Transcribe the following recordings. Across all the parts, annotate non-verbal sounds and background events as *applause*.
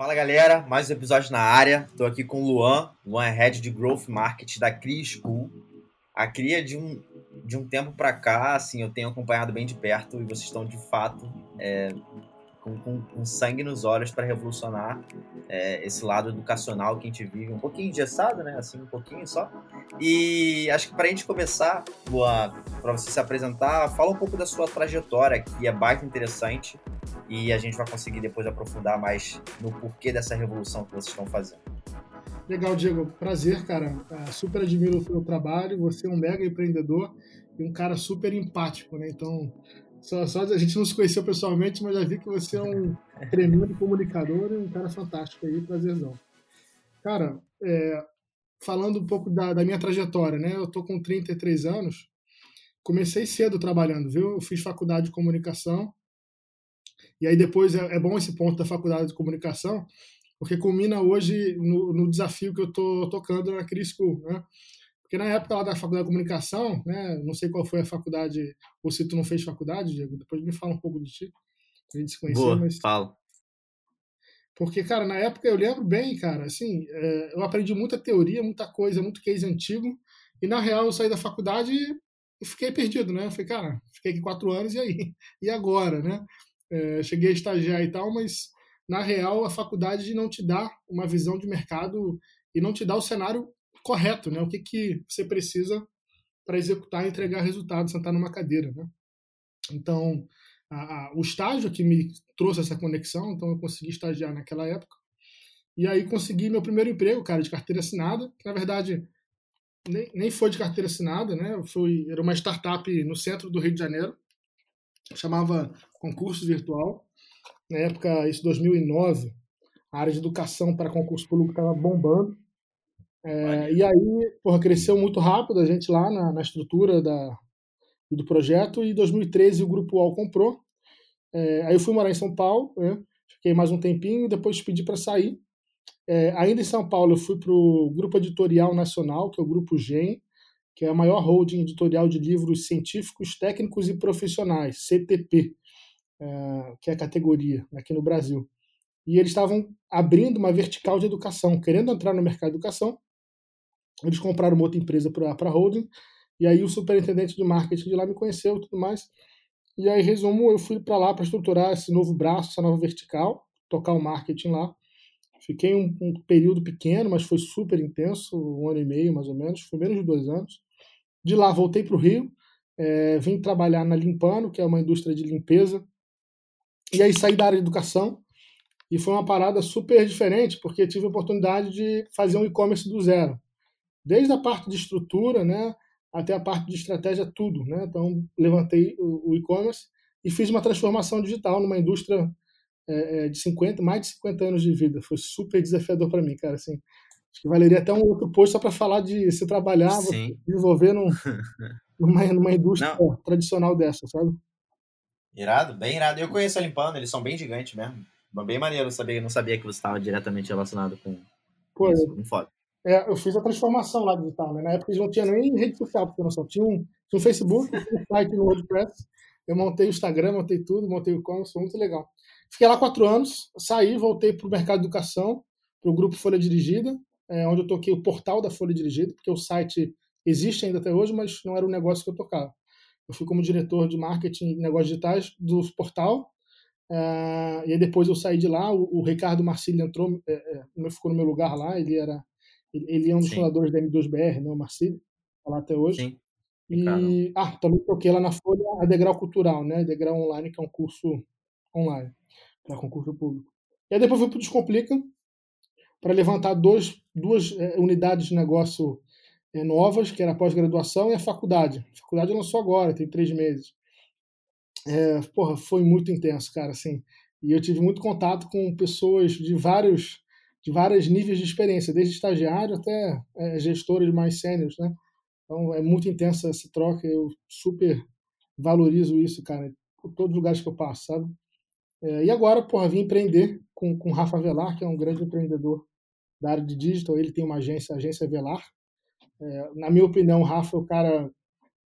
Fala galera, mais um episódio na área. Estou aqui com o Luan, Luan é Head de Growth Market da Cria School. A Cria de um, de um tempo para cá, assim, eu tenho acompanhado bem de perto e vocês estão de fato é, com, com, com, sangue nos olhos para revolucionar é, esse lado educacional que a gente vive um pouquinho engessado, né? Assim, um pouquinho só. E acho que para a gente começar, Luan, para você se apresentar, fala um pouco da sua trajetória, que é baita interessante e a gente vai conseguir depois aprofundar mais no porquê dessa revolução que vocês estão fazendo. Legal, Diego. Prazer, cara. É, super admiro o seu trabalho. Você é um mega empreendedor e um cara super empático, né? Então, só, só a gente não se conheceu pessoalmente, mas já vi que você é um tremendo comunicador e um cara fantástico aí. Prazerzão. Cara, é, falando um pouco da, da, minha trajetória, né? Eu tô com 33 anos. Comecei cedo trabalhando, viu? Eu fiz faculdade de comunicação. E aí depois é, é bom esse ponto da faculdade de comunicação, porque culmina hoje no, no desafio que eu estou tocando na Cris School, né? Porque na época lá da faculdade de comunicação, né, não sei qual foi a faculdade, ou se tu não fez faculdade, Diego, depois me fala um pouco de ti, a gente se conhecer. Boa, mas... fala. Porque, cara, na época eu lembro bem, cara, assim, é, eu aprendi muita teoria, muita coisa, muito case antigo, e na real eu saí da faculdade e fiquei perdido, né? Eu falei, cara, fiquei aqui quatro anos e aí? *laughs* E agora, né? É, cheguei a estagiar e tal, mas na real, a faculdade não te dá uma visão de mercado e não te dá o cenário correto, né? O que, que você precisa para executar e entregar resultado, sentar numa cadeira, né? Então, a, a, o estágio que me trouxe essa conexão, então eu consegui estagiar naquela época. E aí consegui meu primeiro emprego, cara, de carteira assinada, que na verdade nem, nem foi de carteira assinada, né? Foi, era uma startup no centro do Rio de Janeiro, chamava Concurso Virtual na época, isso 2009, a área de educação para concurso público estava bombando. É, e aí, porra, cresceu muito rápido a gente lá na, na estrutura da, do projeto, e em 2013 o Grupo UOL comprou. É, aí eu fui morar em São Paulo, né? fiquei mais um tempinho, depois pedi para sair. É, ainda em São Paulo, eu fui para o Grupo Editorial Nacional, que é o Grupo GEM, que é a maior holding editorial de livros científicos, técnicos e profissionais, CTP. Eh, que é a categoria aqui no Brasil. E eles estavam abrindo uma vertical de educação, querendo entrar no mercado de educação. Eles compraram uma outra empresa para holding, e aí o superintendente de marketing de lá me conheceu e tudo mais. E aí, resumo, eu fui para lá para estruturar esse novo braço, essa nova vertical, tocar o marketing lá. Fiquei um, um, período pequeno, mas foi super intenso, um ano e meio mais ou menos, foi menos de dois anos. De lá voltei para o Rio, é, vim trabalhar na Limpano, que é uma indústria de limpeza, e aí saí da área de educação e foi uma parada super diferente, porque tive a oportunidade de fazer um e-commerce do zero. Desde a parte de estrutura, né, até a parte de estratégia, tudo. Né? Então, levantei o, e-commerce e fiz uma transformação digital numa indústria é, é de 50, mais de 50 anos de vida. Foi super desafiador para mim, cara. Assim, acho que valeria até um outro post só para falar de se trabalhar, desenvolver num, *laughs* numa, numa indústria Não. tradicional dessa, sabe? Irado, bem irado. Eu conheço a Limpando, eles são bem gigantes mesmo. Bem maneiro, sabia, não sabia que você estava diretamente relacionado com Pô, isso, com foto. É, eu fiz a transformação lá digital, né? Na época eles não tinham nem rede social, porque não só tinha um, tinha um Facebook, um site no WordPress. Eu montei o Instagram, montei tudo, montei o e-commerce, foi muito legal. Fiquei lá quatro anos, saí, voltei para o mercado de educação, para o grupo Folha Dirigida, é, onde eu toquei o portal da Folha Dirigida, porque o site existe ainda até hoje, mas não era o negócio que eu tocava. Eu fui como diretor de marketing e negócios digitais do portal. Uh, e aí depois eu saí de lá. O, o Ricardo Marcílio entrou, é, é, ficou no meu lugar lá. Ele era, ele é um dos Sim. fundadores da M2BR, né, o Marcílio, tá lá até hoje. Sim. E ah, também toquei lá na Folha a Degrau Cultural, né? Degrau Online, que é um curso online para concurso público. E aí depois fui para o Descomplica para levantar dois, duas é, unidades de negócio é, novas, que era a pós-graduação e a faculdade. A faculdade lançou agora, tem três meses. É, porra, foi muito intenso, cara, assim. E eu tive muito contato com pessoas de vários de vários níveis de experiência, desde estagiário até é, gestores mais sêniores, né? Então é muito intensa essa troca, eu super valorizo isso, cara, em todos os lugares que eu passo, sabe? É, e agora, porra, vim empreender com, com o Rafa Velar, que é um grande empreendedor da área de digital, ele tem uma agência, a agência Velar, é, na minha opinião, o Rafa é o cara,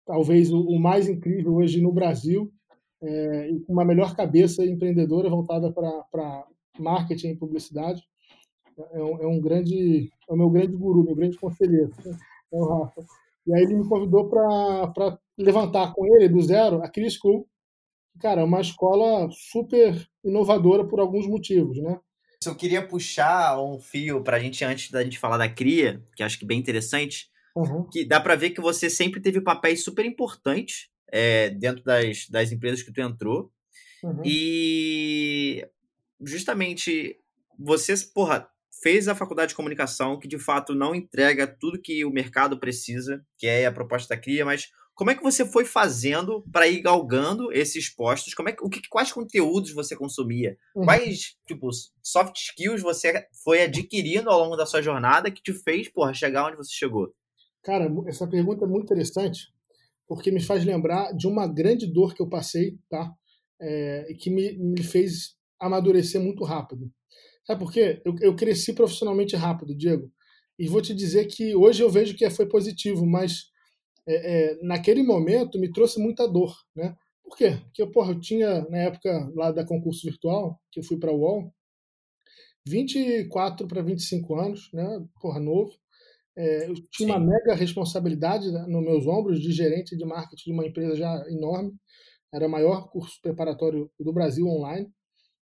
talvez o, o mais incrível hoje no Brasil, é, com uma melhor cabeça empreendedora voltada para marketing e publicidade. É um, é um grande, é o meu grande guru, meu grande conselheiro, é o Rafa. E aí ele me convidou para levantar com ele, do zero, a Cria School. Cara, é uma escola super inovadora por alguns motivos, né? Eu queria puxar um fio para a gente, antes da gente falar da Cria, que acho que bem interessante, uhum. que dá para ver que você sempre teve papéis super importantes é, dentro das, das empresas que tu entrou. Uhum. E justamente você, porra, fez a faculdade de comunicação, que de fato não entrega tudo que o mercado precisa, que é a proposta da CRIA, mas como é que você foi fazendo para ir galgando esses postos? Como é que, o que, quais conteúdos você consumia? Uhum. Quais tipo, soft skills você foi adquirindo ao longo da sua jornada que te fez porra, chegar onde você chegou? Cara, essa pergunta é muito interessante, porque me faz lembrar de uma grande dor que eu passei, tá? É, que me, me fez amadurecer muito rápido. Sabe por quê? Eu, eu cresci profissionalmente rápido, Diego. E vou te dizer que hoje eu vejo que foi positivo, mas é, é, naquele momento me trouxe muita dor, né? Por quê? Porque porra, eu tinha, na época lá da concurso virtual, que eu fui para o UOL, 24 para 25 anos, né? Porra, novo. É, eu tinha Sim. uma mega responsabilidade né, nos meus ombros de gerente de marketing de uma empresa já enorme. Era o maior curso preparatório do Brasil online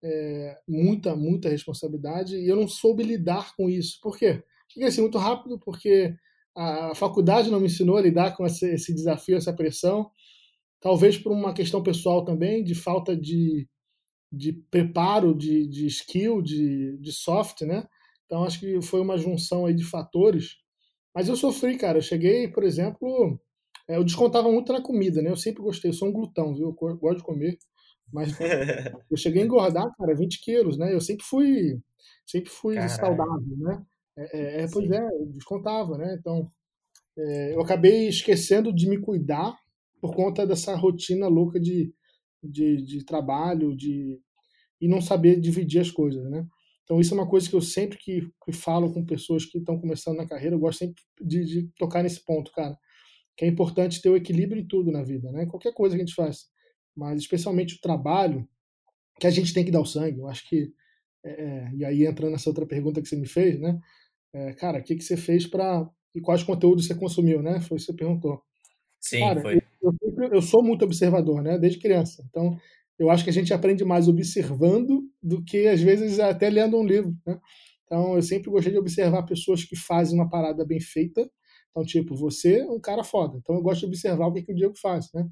é, muita, muita responsabilidade e eu não soube lidar com isso. Por quê? Cheguei assim muito rápido, porque a faculdade não me ensinou a lidar com esse, esse desafio, essa pressão. Talvez por uma questão pessoal também, de falta de, de preparo, de, de skill, de, de soft, né? Então acho que foi uma junção aí de fatores. Mas eu sofri, cara. Eu cheguei, por exemplo, é, eu descontava muito na comida, né? Eu sempre gostei, eu sou um glutão, viu? Eu gosto de comer. Mas *laughs* eu cheguei a engordar, cara, 20 quilos, né? Eu sempre fui, sempre fui Caralho. saudável, né? É, é, é pois é, eu descontava, né? Então, é, eu acabei esquecendo de me cuidar por conta dessa rotina louca de, de, de trabalho, de e não saber dividir as coisas, né? Então isso é uma coisa que eu sempre que, que falo com pessoas que estão começando na carreira, eu gosto sempre de, de, tocar nesse ponto, cara, que é importante ter o equilíbrio em tudo na vida, né? Qualquer coisa que a gente faz mas especialmente o trabalho, que a gente tem que dar o sangue. Eu acho que, é, é, e aí entrando nessa outra pergunta que você me fez, né? É, cara, o que, que você fez para. E quais conteúdos você consumiu, né? Foi isso que você perguntou. Sim, cara, foi. Eu, eu, eu, sou muito observador, né? Desde criança. Então, eu acho que a gente aprende mais observando do que, às vezes, até lendo um livro, né? Então, eu sempre gostei de observar pessoas que fazem uma parada bem feita. Então, tipo, você é um cara foda. Então, eu gosto de observar o que, que o Diego faz, né?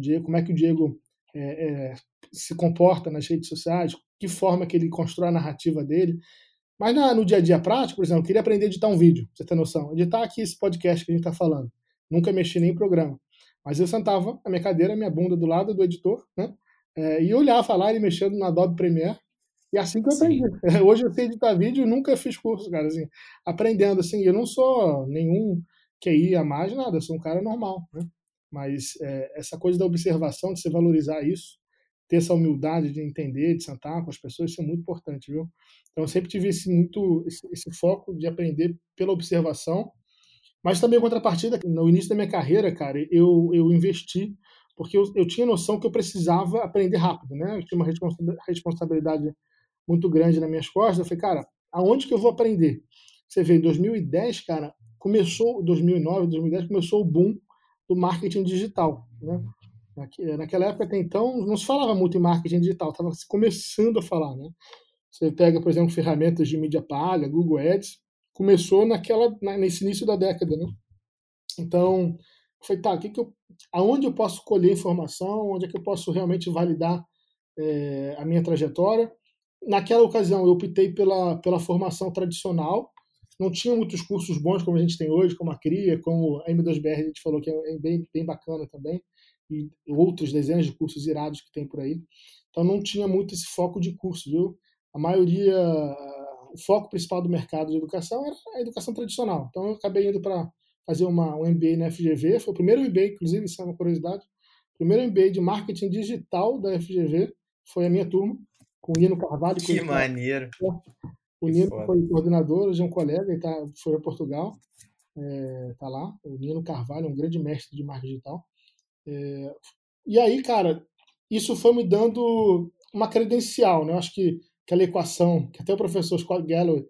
Diego, como é que o Diego é, é, se comporta nas redes sociais, que forma que ele constrói a narrativa dele. Mas na, no dia a dia prático, por exemplo, eu queria aprender a editar um vídeo, pra você ter noção. Editar aqui esse podcast que a gente está falando. Nunca mexi nem em programa. Mas eu sentava na minha cadeira, minha bunda do lado do editor, né? É, e olhava lá ele mexendo no Adobe Premiere. E assim que eu aprendi. *laughs* Hoje eu sei editar vídeo, nunca fiz curso, cara, assim, aprendendo assim. Eu não sou nenhum QI a mais, nada, eu sou um cara normal, né? Mas é, essa coisa da observação, de você valorizar isso, ter essa humildade de entender, de sentar com as pessoas, isso é muito importante, viu? Então, eu sempre tive esse, muito, esse, esse foco de aprender pela observação, mas também, contrapartida, no início da minha carreira, cara, eu, eu investi, porque eu, eu tinha noção que eu precisava aprender rápido, né? Eu tinha uma responsabilidade muito grande nas minhas costas. Eu falei, cara, aonde que eu vou aprender? Você vê, em 2010, cara, começou, 2009, 2010, começou o boom do marketing digital. Né? Naquela época, até então, não se falava muito em marketing digital, estava começando a falar. Né? Você pega, por exemplo, ferramentas de mídia paga, Google Ads, começou naquela, nesse início da década. Né? Então, foi tá, que que eu, aonde eu posso colher informação, onde é que eu posso realmente validar é, a minha trajetória. Naquela ocasião, eu optei pela, pela formação tradicional, não tinha muitos cursos bons como a gente tem hoje, como a CRIA, como a M2BR, a gente falou que é bem, bem bacana também, e outros dezenas de cursos irados que tem por aí. Então não tinha muito esse foco de curso, viu? A maioria, o foco principal do mercado de educação era a educação tradicional. Então eu acabei indo para fazer uma, um MBA na FGV, foi o primeiro MBA, inclusive, isso é uma curiosidade, o primeiro MBA de marketing digital da FGV foi a minha turma, com o Nino Carvalho. Que maneiro! O Nino foi coordenador, hoje é um colega, ele tá, foi a Portugal, é, tá lá. O Nino Carvalho, um grande mestre de marketing digital. É, e aí, cara, isso foi me dando uma credencial, né? Eu acho que aquela equação que até o professor Scott Galloway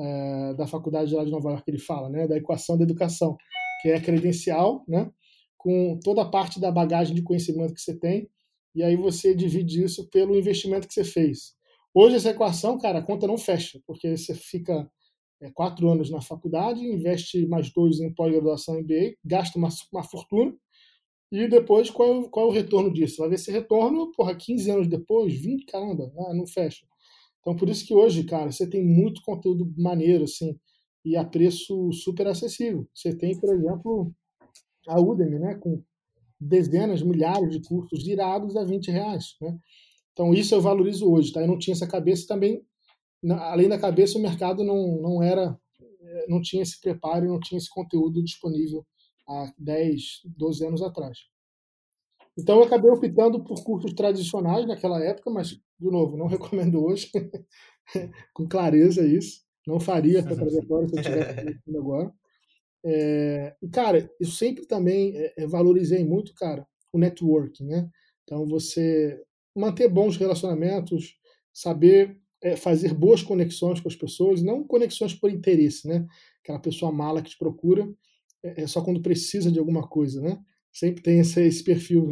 é, da faculdade lá de Nova York ele fala, né, da equação da educação, que é credencial, né, com toda a parte da bagagem de conhecimento que você tem, e aí você divide isso pelo investimento que você fez. Hoje essa equação, cara, a conta não fecha, porque você fica é, quatro anos na faculdade, investe mais dois em pós-graduação MBA, gasta uma, uma fortuna, e depois qual, qual é o retorno disso? Vai ver esse retorno, porra, 15 anos depois, 20, caramba, ah, não fecha. Então por isso que hoje, cara, você tem muito conteúdo maneiro, assim, e a preço super acessível. Você tem, por exemplo, a Udemy, né, com dezenas, milhares de cursos irados a 20 reais, né? Então isso eu valorizo hoje, tá? Eu não tinha essa cabeça também, além da cabeça o mercado não, não era, eh, não tinha esse preparo, não tinha esse conteúdo disponível há 10, 12 anos atrás. Então eu acabei optando por cursos tradicionais naquela época, mas, de novo, não *laughs* recomendo hoje, *laughs* com clareza isso. Não faria essa trajetória se eu tivesse *laughs* agora. É, e, cara, eu sempre também é, valorizei muito, cara, o networking, né? Então, você manter bons relacionamentos, saber é, fazer boas conexões com as pessoas, não conexões por interesse, né? Aquela pessoa mala que te procura é, é só quando precisa de alguma coisa, né? Sempre tem esse, esse perfil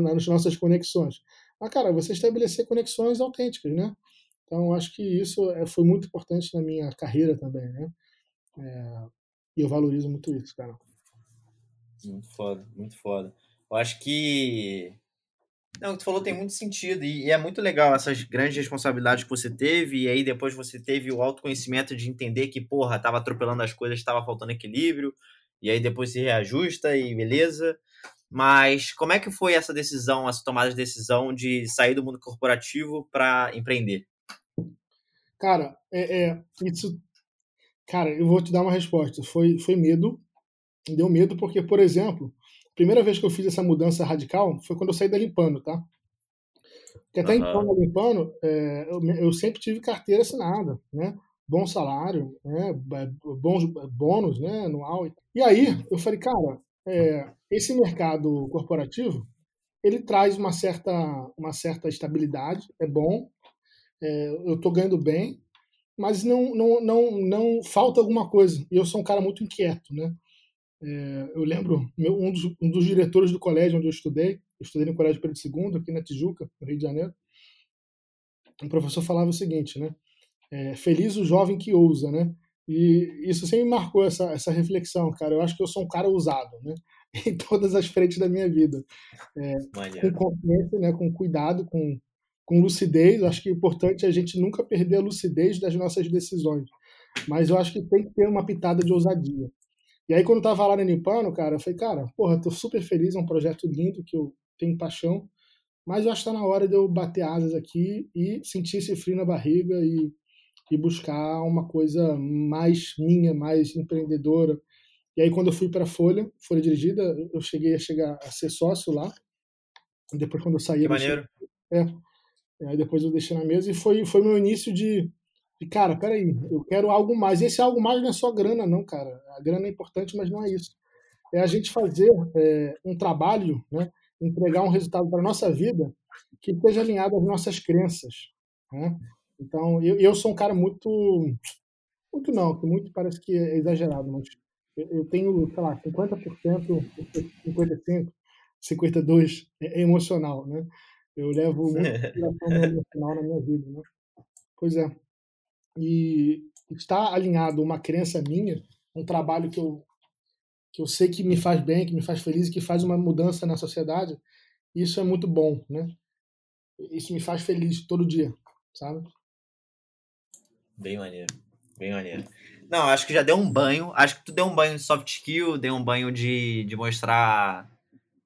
nas nossas conexões. Mas, cara, você estabelecer conexões autênticas, né? Então, acho que isso é, foi muito importante na minha carreira também, né? É, e eu valorizo muito isso, cara. Muito foda, muito foda. Eu acho que. Não, o que tu falou tem muito sentido. E, e é muito legal essas grandes responsabilidades que você teve. E aí depois você teve o autoconhecimento de entender que, porra, tava atropelando as coisas, tava faltando equilíbrio. E aí depois se reajusta e beleza. Mas como é que foi essa decisão, essa tomada de decisão de sair do mundo corporativo para empreender? Cara, é, é, isso Cara, eu vou te dar uma resposta. Foi, foi medo. Deu medo porque, por exemplo, primeira vez que eu fiz essa mudança radical foi quando eu saí da Limpano, tá? Porque até uhum. então, na Limpano, é, eu, eu, sempre tive carteira assinada, né? Bom salário, né? bons bônus né? anual. E aí, eu falei, cara, é, esse mercado corporativo, ele traz uma certa, uma certa estabilidade, é bom, é, eu estou ganhando bem, mas não, não, não, não falta alguma coisa. E eu sou um cara muito inquieto, né? É, eu lembro, meu, um, dos, um dos diretores do colégio onde eu estudei, eu estudei no Colégio Pedro II, aqui na Tijuca, no Rio de Janeiro, o professor falava o seguinte, né? É, feliz o jovem que ousa, né? E isso sempre me marcou essa, essa reflexão, cara. Eu acho que eu sou um cara ousado, né? *laughs* Em todas as frentes da minha vida. É, com consciência, né? com cuidado, com, com lucidez. Eu acho que é importante a gente nunca perder a lucidez das nossas decisões. Mas eu acho que tem que ter uma pitada de ousadia. E aí, quando eu tava lá na cara, eu falei, cara, porra, tô super feliz, é um projeto lindo que eu tenho paixão, mas eu acho que tá na hora de eu bater asas aqui e sentir esse frio na barriga e, e buscar uma coisa mais minha, mais empreendedora. E aí, quando eu fui para Folha, Folha Dirigida, eu cheguei a chegar a ser sócio lá. Depois, quando eu saí... Que maneiro. É, Aí depois eu deixei na mesa e foi, foi meu início de, de, cara, peraí, eu quero algo mais. E esse algo mais não é só grana, não, cara. A grana é importante, mas não é isso. É a gente fazer é, um trabalho, né, entregar um resultado para a nossa vida que esteja alinhado às nossas crenças. Né? Então, eu, eu sou um cara muito. Muito não, que muito parece que é exagerado, mas eu, eu tenho, sei lá, 50%, 55%, 52% é, é emocional, né? Eu levo muito *laughs* emocional na minha vida, né? Pois é. E está alinhado uma crença minha, um trabalho que eu que eu sei que me faz bem, que me faz feliz, que faz uma mudança na sociedade, isso é muito bom, né? Isso me faz feliz todo dia, sabe? Bem maneiro, bem maneiro. Não, acho que já deu um banho. Acho que tu deu um banho de soft skill, deu um banho de, de mostrar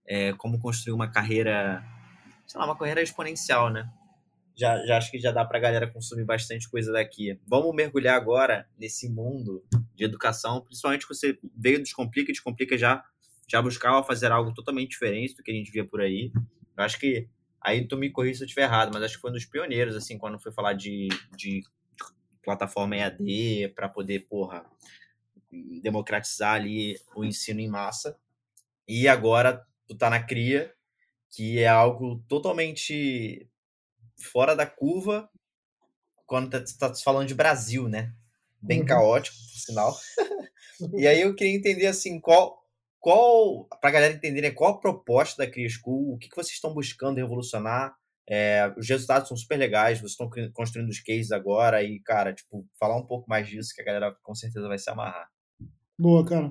é, como construir uma carreira sei lá, uma carreira exponencial, né? Já, já acho que já dá pra galera consumir bastante coisa daqui. Vamos mergulhar agora nesse mundo de educação, principalmente que você veio do Descomplica, Descomplica já, já buscava fazer algo totalmente diferente do que a gente via por aí. Eu acho que, aí tu me corrija se eu estiver errado, mas acho que foi um dos pioneiros, assim, quando foi falar de, de plataforma EAD para poder, porra, democratizar ali o ensino em massa. E agora tu tá na cria que é algo totalmente fora da curva, quando tá, tá falando de Brasil, né? Bem uhum. caótico, por sinal. *laughs* e aí eu queria entender assim, qual, qual para a galera entender né, qual a proposta da Cria School, o que, que vocês estão buscando revolucionar. É, os resultados são super legais, vocês estão construindo os cases agora e, cara, tipo, falar um pouco mais disso que a galera com certeza vai se amarrar. Boa, cara.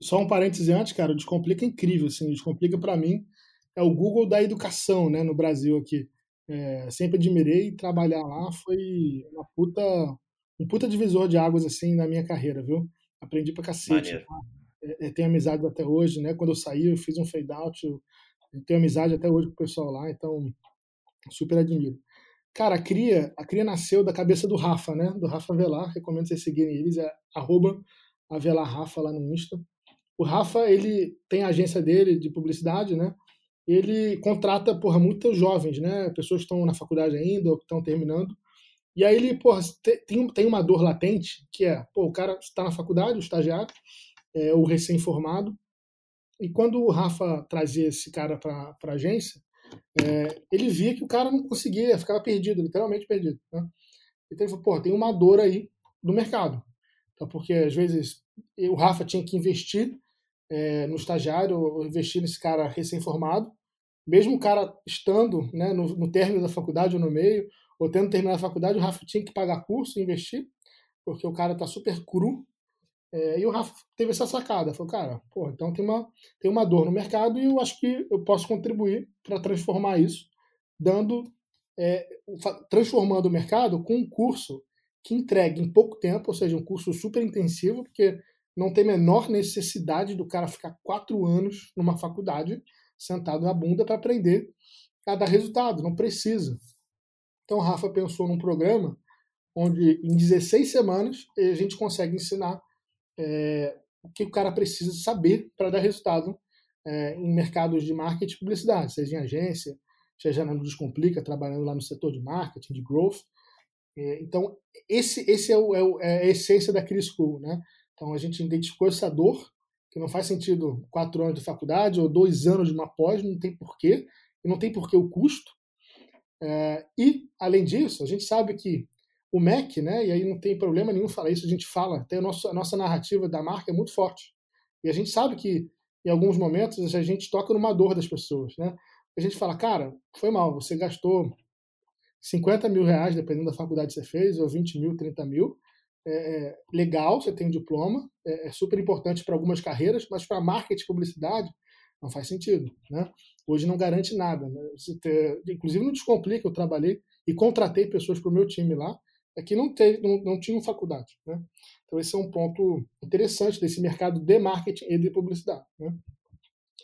Só um parêntese antes, cara, o Descomplica é incrível, assim, o Descomplica para mim é o Google da educação, né, no Brasil aqui. É, sempre admirei trabalhar lá foi uma puta, um puta divisor de águas assim na minha carreira, viu? Aprendi pra cacete. É, é, tenho amizade até hoje, né? Quando eu saí, eu fiz um fade out, eu tenho amizade até hoje com o pessoal lá, então super admiro. Cara, a Cria, a Cria nasceu da cabeça do Rafa, né? Do Rafa Velar, recomendo vocês seguirem eles, é arroba Avelar Rafa lá no Insta. O Rafa, ele tem a agência dele de publicidade, né? Ele contrata, porra, muitos jovens, né? Pessoas que estão na faculdade ainda ou que estão terminando. E aí ele, porra, tem, tem uma dor latente, que é, pô, o cara está na faculdade, o estagiário, é, o recém-formado, e quando o Rafa trazia esse cara para a agência, é, ele via que o cara não conseguia, ficava perdido, literalmente perdido. Né? Então ele falou, pô, tem uma dor aí no mercado. Então, porque às vezes o Rafa tinha que investir é, no estagiário, ou investir nesse cara recém-formado, mesmo o cara estando né, no, no término da faculdade ou no meio, ou tendo terminado a faculdade, o Rafa tinha que pagar curso e investir, porque o cara está super cru. É, e o Rafa teve essa sacada, falou, cara, pô, então tem uma, tem uma dor no mercado e eu acho que eu posso contribuir para transformar isso, dando, é, transformando o mercado com um curso que entregue em pouco tempo, ou seja, um curso super intensivo, porque não tem menor necessidade do cara ficar quatro anos numa faculdade sentado na bunda para aprender a dar resultado, não precisa. Então, Rafa pensou num programa onde em 16 semanas a gente consegue ensinar é, o que o cara precisa saber para dar resultado é, em mercados de marketing e publicidade, seja em agência, seja na Descomplica, trabalhando lá no setor de marketing, de growth. É, então, esse, esse é, o, é, é, a essência da Cris School. Né? Então, a gente identificou essa dor, que não faz sentido quatro anos de faculdade ou dois anos de uma pós, não tem porquê, e não tem porquê o custo. É, e, além disso, a gente sabe que o MEC, né, e aí não tem problema nenhum falar isso, a gente fala, até a nossa, a nossa narrativa da marca é muito forte. E a gente sabe que, em alguns momentos, a gente toca numa dor das pessoas. Né? A gente fala, cara, foi mal, você gastou 50 mil reais, dependendo da faculdade que você fez, ou 20 mil, 30 mil, é, é, legal, você tem um diploma, é, é super importante para algumas carreiras, mas para marketing e publicidade não faz sentido. Né? Hoje não garante nada. Né? Ter, inclusive no Descomplica eu trabalhei e contratei pessoas para o meu time lá, é que não, teve, não, não tinham faculdade. Né? Então esse é um ponto interessante desse mercado de marketing e de publicidade, né?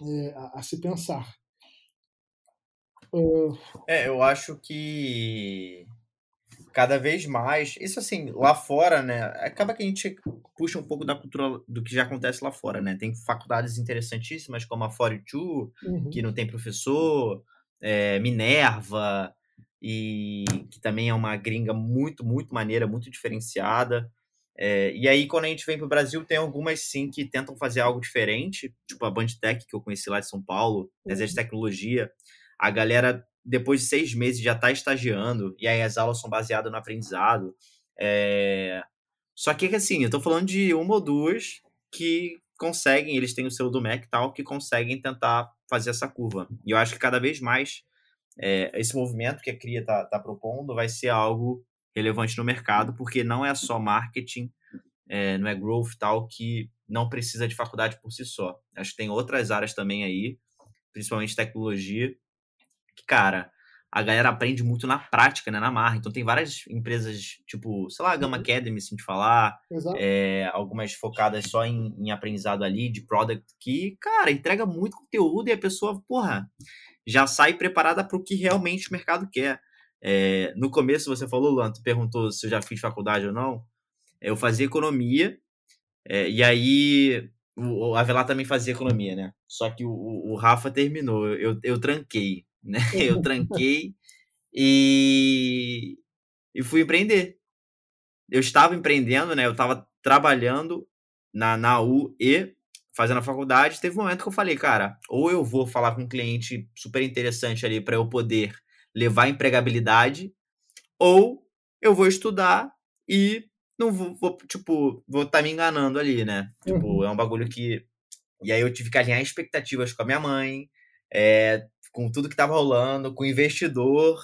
É, a, a, se pensar. É, eu acho que cada vez mais. Isso assim, lá fora, né? Acaba que a gente puxa um pouco da cultura do que já acontece lá fora, né? Tem faculdades interessantíssimas como a 42, uhum. que não tem professor, é, Minerva, e que também é uma gringa muito, muito maneira, muito diferenciada. É, e aí, quando a gente vem para o Brasil, tem algumas sim que tentam fazer algo diferente, tipo a Bandtech, que eu conheci lá de São Paulo, uhum. de Tecnologia. A galera depois de seis meses já está estagiando, e aí as aulas são baseadas no aprendizado. É... Só que, assim, eu estou falando de uma ou duas que conseguem, eles têm o selo do MEC e tal, que conseguem tentar fazer essa curva. E eu acho que cada vez mais é, esse movimento que a CRIA está tá propondo vai ser algo relevante no mercado, porque não é só marketing, é, não é growth tal, que não precisa de faculdade por si só. Acho que tem outras áreas também aí, principalmente tecnologia, que, cara, a galera aprende muito na prática, né, na marra. Então tem várias empresas, tipo, sei lá, a Gama uhum. Academy, assim, de falar, é, algumas focadas só em, em, aprendizado ali, de product, que, cara, entrega muito conteúdo e a pessoa, porra, já sai preparada para o que realmente o mercado quer. É, no começo você falou, Luan, tu perguntou se eu já fiz faculdade ou não. Eu fazia economia, é, e aí o, Avelar também fazia economia, né? Só que o, o Rafa terminou, eu, eu tranquei né? *laughs* Eu tranquei e, e fui empreender. Eu estava empreendendo, né? Eu estava trabalhando na, na U e fazendo a faculdade. Teve um momento que eu falei, cara, ou eu vou falar com um cliente super interessante ali para eu poder levar empregabilidade, ou eu vou estudar e não vou, vou tipo, vou estar tá me enganando ali, né? Tipo, uhum. é um bagulho que. E aí eu tive que alinhar expectativas com a minha mãe, é, com tudo que tava rolando, com investidor,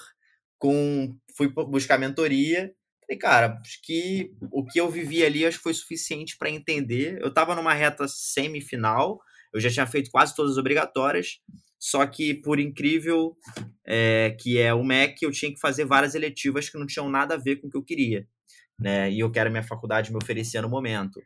com. Fui buscar mentoria. Falei, cara, acho que o que eu vivi ali acho que foi suficiente para entender. Eu tava numa reta semifinal, eu já tinha feito quase todas as obrigatórias, só que, por incrível é, que é o MEC, eu tinha que fazer várias eletivas que não tinham nada a ver com o que eu queria né? E eu quero minha faculdade me oferecer no momento.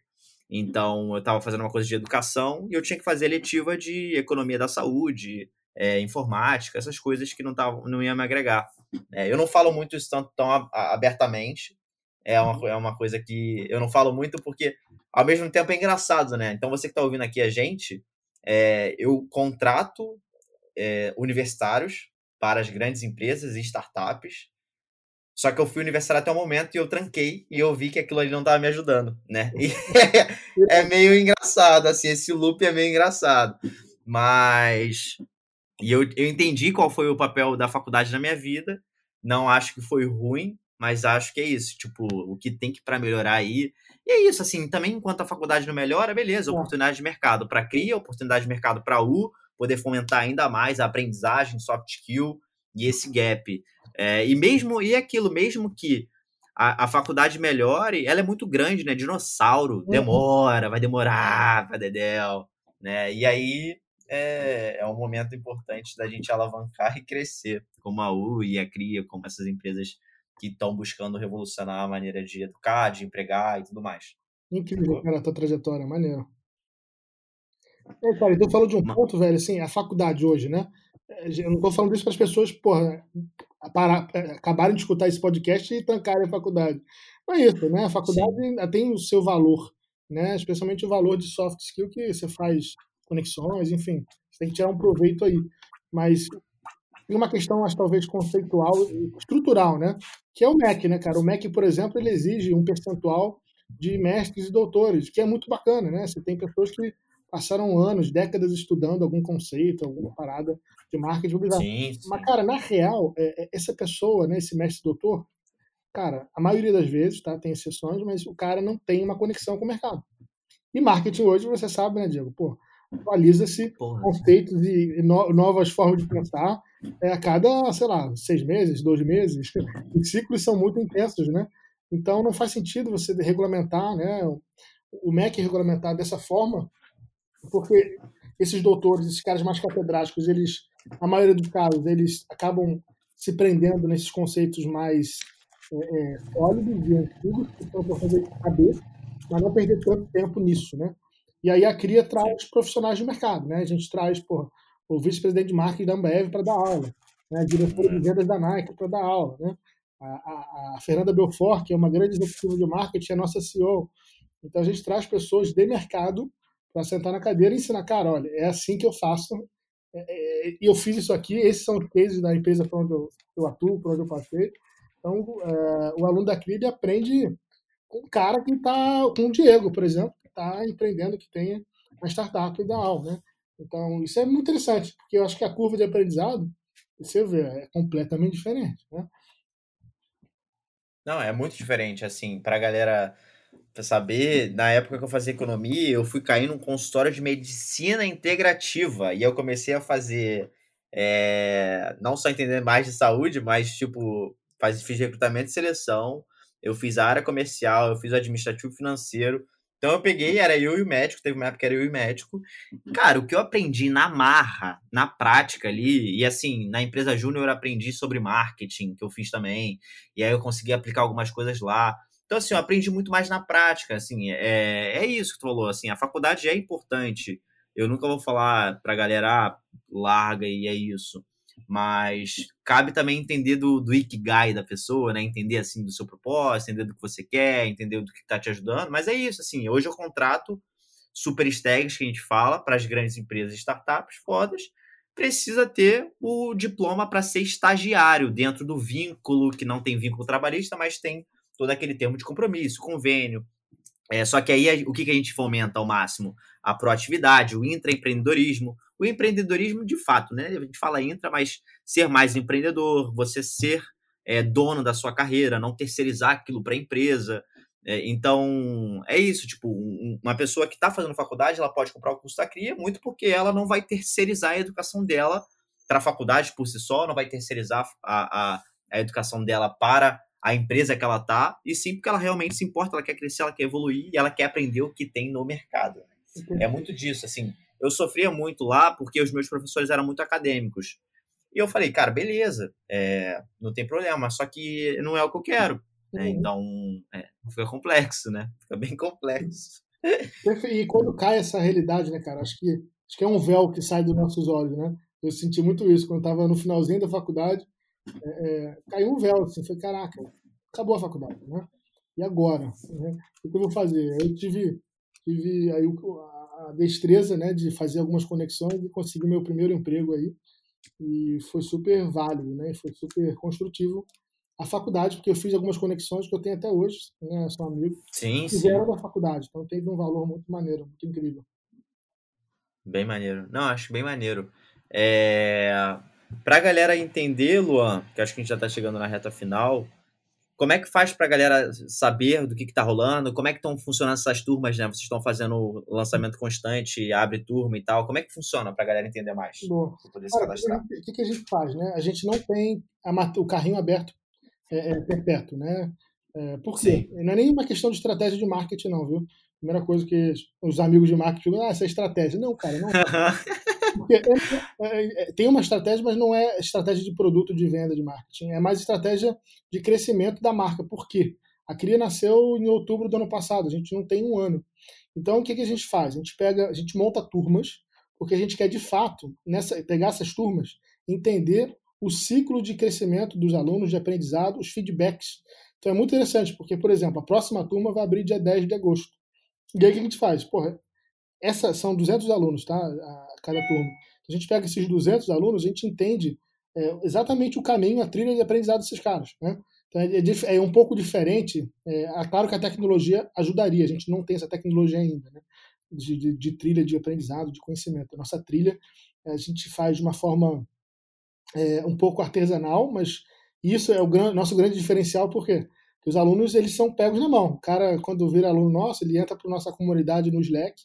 Então, eu estava fazendo uma coisa de educação e eu tinha que fazer letiva de economia da saúde, é, informática, essas coisas que não, tavam, não iam me agregar. É, eu não falo muito isso tanto tão abertamente. É uma, é uma coisa que eu não falo muito porque, ao mesmo tempo, é engraçado, né? Então, você que está ouvindo aqui a gente, é, eu contrato é, universitários para as grandes empresas e startups só que eu fui universitário até o momento e eu tranquei e eu vi que aquilo ali não estava me ajudando, né? *laughs* E é, meio engraçado, assim, esse loop é meio engraçado. Mas. E eu, eu entendi qual foi o papel da faculdade na minha vida. Não acho que foi ruim, mas acho que é isso. Tipo, o que tem que para melhorar aí. E é isso, assim, também enquanto a faculdade não melhora, beleza, oportunidade de mercado para CRIA, oportunidade de mercado para U, poder fomentar ainda mais a aprendizagem, soft skill e esse gap. É, e mesmo e aquilo, mesmo que a, a, faculdade melhore, ela é muito grande, né? Dinossauro, uhum. demora, vai demorar, vai dedéu, né? E aí é, é um momento importante da gente alavancar e crescer, como a U e a CRIA, como essas empresas que estão buscando revolucionar a maneira de educar, de empregar e tudo mais. Incrível, cara, a tua trajetória, maneiro. É, cara, então falou de um ponto, velho, assim, a faculdade hoje, né? É, eu não estou falando isso para as pessoas, porra, parar, é, acabarem de escutar esse podcast e trancarem a faculdade. Não é isso, né? A faculdade Sim. tem o seu valor, né? Especialmente o valor de soft skill que você faz conexões, enfim, você tem que tirar um proveito aí. Mas tem uma questão, acho talvez conceitual, estrutural, né? Que é o MEC, né, cara? O MEC, por exemplo, ele exige um percentual de mestres e doutores, que é muito bacana, né? Você tem pessoas que passaram anos, décadas estudando algum conceito, alguma parada de marketing Sim, sim. Mas, cara, na real, é, é, essa pessoa, né, esse mestre doutor, cara, a maioria das vezes, tá, tem exceções, mas o cara não tem uma conexão com o mercado. E marketing hoje, você sabe, né, Diego? Pô, atualiza-se conceitos e no, novas formas de pensar é, a cada, sei lá, seis meses, dois meses. *laughs* Os ciclos são muito intensos, né? Então não faz sentido você regulamentar, né? O MEC regulamentar dessa forma, porque esses doutores, esses caras mais catedráticos, eles, na maioria dos casos, eles acabam se prendendo nesses conceitos mais é, é, sólidos e antigos, que são para fazer cabeça, mas não perder tanto tempo nisso, né? E aí a CRIA traz profissionais de mercado, né? A gente traz porra, o vice-presidente de marketing da Ambev para dar aula, né? a diretora de vendas da Nike para dar aula, né? A, a, a, Fernanda Belfort, que é uma grande executiva de marketing, é nossa CEO. Então a gente traz pessoas de mercado para sentar na cadeira e ensinar, cara, olha, é assim que eu faço, é, é, e eu fiz isso aqui, esses são os cases da empresa para onde eu, eu, atuo, para onde eu passei. Então, é, o aluno da CRIB aprende com um cara que está, com o Diego, por exemplo, está empreendendo, que tem a startup aula, né? Então, isso é muito interessante, porque eu acho que a curva de aprendizado, você vê, é completamente diferente, né? Não, é muito diferente, assim, para a galera saber, na época que eu fazia economia, eu fui cair num consultório de medicina integrativa. E eu comecei a fazer. É, não só entender mais de saúde, mas, tipo, faz, fiz recrutamento e seleção. Eu fiz a área comercial, eu fiz o administrativo financeiro. Então eu peguei, era eu e o médico, teve uma época que era eu e o médico. Cara, o que eu aprendi na marra, na prática ali, e assim, na empresa júnior eu aprendi sobre marketing, que eu fiz também, e aí eu consegui aplicar algumas coisas lá. Então, assim, eu aprendi muito mais na prática, assim, é, é isso que tu falou, assim, a faculdade é importante. Eu nunca vou falar pra galera, ah, larga e é isso. Mas cabe também entender do, do ikigai da pessoa, né? Entender, assim, do seu propósito, entender do que você quer, entender do que tá te ajudando. Mas é isso, assim, hoje eu contrato super stags que a gente fala para as grandes empresas startups fodas, precisa ter o diploma para ser estagiário dentro do vínculo, que não tem vínculo trabalhista, mas tem todo aquele termo de compromisso, convênio. É, só que aí o que, que a gente fomenta ao máximo? A proatividade, o intraempreendedorismo. O empreendedorismo, de fato, né? A gente fala intra, mas ser mais empreendedor, você ser é, dono da sua carreira, não terceirizar aquilo para a empresa. É, então, é isso, tipo, um, uma pessoa que está fazendo faculdade, ela pode comprar o curso da CRIA, muito porque ela não vai terceirizar a educação dela para a faculdade por si só, não vai terceirizar a, a, a educação dela para a empresa que ela tá, e sim porque ela realmente se importa, ela quer crescer, ela quer evoluir e ela quer aprender o que tem no mercado. É muito disso, assim. Eu sofria muito lá porque os meus professores eram muito acadêmicos. E eu falei, cara, beleza, é, não tem problema, só que não é o que eu quero. Né? Então, é, fica complexo, né? *laughs* Fica bem complexo. E quando cai essa realidade, né, cara? Acho que, acho que é um véu que sai dos nossos olhos, né? Eu senti muito isso quando estava no finalzinho da faculdade. É, é, caiu um véu, assim, foi caraca, acabou a faculdade, né? E agora? Né? O que eu vou fazer? Eu tive, tive aí a destreza, né, de fazer algumas conexões e conseguir meu primeiro emprego aí e foi super válido, né? Foi super construtivo a faculdade, porque eu fiz algumas conexões que eu tenho até hoje, né? São amigos. Sim, que vieram da faculdade, então teve um valor muito maneiro, muito incrível. Bem maneiro. Não, acho bem maneiro. É... Pra galera entender, Luan, que acho que a gente já tá chegando na reta final, como é que faz para a galera saber do que está rolando? Como é que estão funcionando essas turmas, né? Vocês estão fazendo lançamento constante, abre turma e tal. Como é que funciona para a galera entender mais? Boa. Poder se cadastrar. O que, que, a gente faz, né? A gente não tem a, o carrinho aberto é, é, perpétuo, né? É, por quê? Sim. Não é nem uma questão de estratégia de marketing, não, viu? Primeira coisa que os amigos de marketing dizem, ah, essa é estratégia. Não, cara, não. *laughs* Porque é, é, é, tem uma estratégia, mas não é estratégia de produto de venda de marketing. É mais estratégia de crescimento da marca. Por quê? A Cria nasceu em outubro do ano passado, a gente não tem um ano. Então, o que, que a gente faz? A gente pega, a gente monta turmas, porque a gente quer de fato nessa, pegar essas turmas, entender o ciclo de crescimento dos alunos, de aprendizado, os feedbacks. Então é muito interessante, porque, por exemplo, a próxima turma vai abrir dia 10 de agosto. E aí o que a gente faz? Porra, essa, são 200 alunos, tá? A cada turma. A gente pega esses 200 alunos, a gente entende é, exatamente o caminho, a trilha de aprendizado desses caras, né? Então é, é, é um pouco diferente. É, claro que a tecnologia ajudaria, a gente não tem essa tecnologia ainda, né? De, de, de trilha de aprendizado, de conhecimento. A nossa trilha a gente faz de uma forma é, um pouco artesanal, mas isso é o gran, nosso grande diferencial, porque Porque os alunos eles são pegos na mão. O cara, quando vira aluno nosso, ele entra para nossa comunidade no Slack,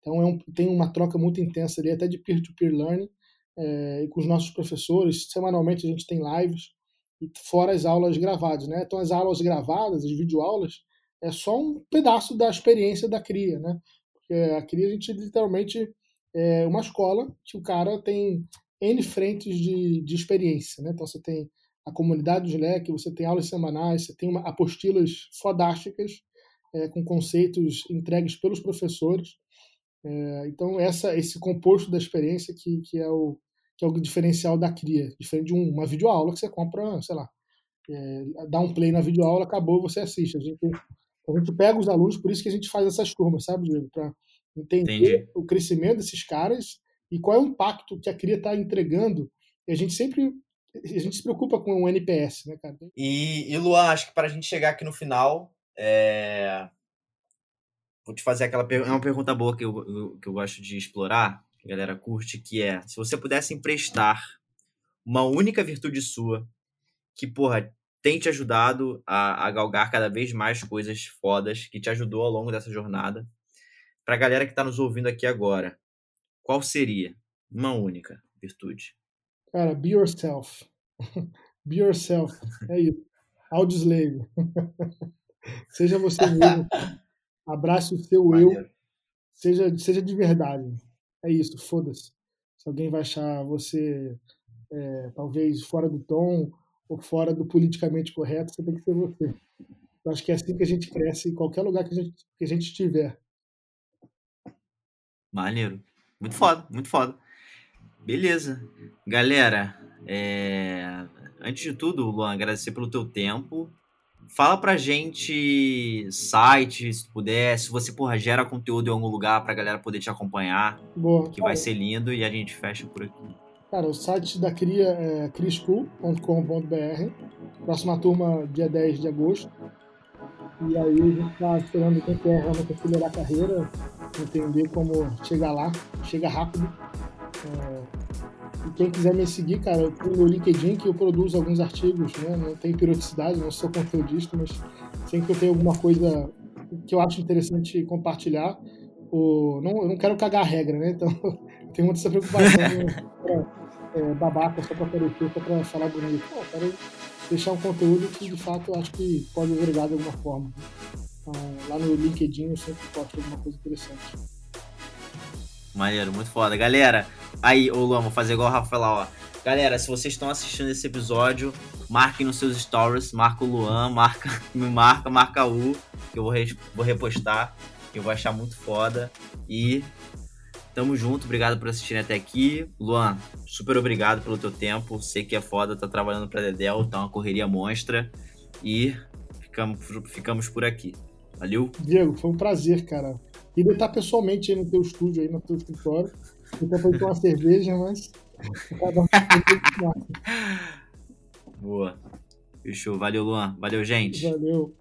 então é um, tem uma troca muito intensa ali, até de peer-to-peer -peer learning, é, com os nossos professores. Semanalmente a gente tem lives, e fora as aulas gravadas. Né? Então as aulas gravadas, as videoaulas, é só um pedaço da experiência da CRIA. Né? Porque a CRIA a gente literalmente é uma escola que o cara tem N frentes de, de experiência. Né? Então você tem a comunidade do Slack, você tem aulas semanais, você tem uma, apostilas fodásticas é, com conceitos entregues pelos professores. É, então, essa, esse composto da experiência que, que, é o, que é o diferencial da cria, diferente de uma videoaula que você compra, sei lá, é, dá um play na videoaula, acabou, você assiste. A gente, a gente pega os alunos, por isso que a gente faz essas turmas, sabe, Diego? Para entender Entendi. o crescimento desses caras e qual é o impacto que a cria está entregando. E a gente sempre a gente se preocupa com o NPS, né, cara? E, e Luan, acho que para a gente chegar aqui no final, é... Vou te fazer aquela. É uma pergunta boa que eu, que eu gosto de explorar, que a galera curte, que é: se você pudesse emprestar uma única virtude sua que, porra, tem te ajudado a, a galgar cada vez mais coisas fodas, que te ajudou ao longo dessa jornada, pra galera que tá nos ouvindo aqui agora, qual seria uma única virtude? Cara, be yourself. *laughs* be yourself. É isso. Audioslave. *laughs* Seja você mesmo. Abrace o seu Maneiro. eu. Seja, seja de verdade. É isso, foda-se. Se alguém vai achar você é, talvez fora do tom ou fora do politicamente correto, você tem que ser você. Eu acho que é assim que a gente cresce em qualquer lugar que a gente, que a gente estiver. Maneiro. Muito foda, muito foda. Beleza. Galera, é... antes de tudo, Luan, agradecer pelo teu tempo. Fala pra gente site, se puder, se você, porra, gera conteúdo em algum lugar pra galera poder te acompanhar. Boa. Que vai ser lindo e a gente fecha por aqui. Cara, o site da CRIA é crischool.com.br. Próxima turma, dia 10 de agosto. E aí a gente tá esperando quem quer realmente acelerar a carreira, entender como chegar lá, chega rápido. É E quem quiser me seguir, cara, eu meu LinkedIn que eu produzo alguns artigos, né? Não tem periodicidade, não sou conteudista, mas sempre que eu tenho alguma coisa que eu acho interessante compartilhar, o... não, eu não quero cagar a regra, né? Então, *laughs* tenho muita essa preocupação *laughs* pra, é, babaca só pra aparecer, só pra falar bonito. Pô, quero deixar um conteúdo que, de fato, eu acho que pode agregar de alguma forma. Então, lá no LinkedIn eu sempre posto alguma coisa interessante. Maneiro, muito foda. Galera, aí, ô Luan, vou fazer igual o Rafa lá, ó. Galera, se vocês estão assistindo esse episódio, marquem nos seus stories, marca o Luan, marca, *laughs* me marca, marca o, que eu vou, vou repostar, que eu vou achar muito foda. E tamo junto, obrigado por assistirem até aqui. Luan, super obrigado pelo teu tempo, sei que é foda, tá trabalhando pra Dedel, tá uma correria monstra. E ficamos, ficamos por aqui. Valeu? Diego, foi um prazer, cara. Queria estar pessoalmente aí no teu estúdio, aí no teu escritório. Até para tomar uma cerveja, mas. Boa. Fechou. Valeu, Luan. Valeu, gente. Valeu.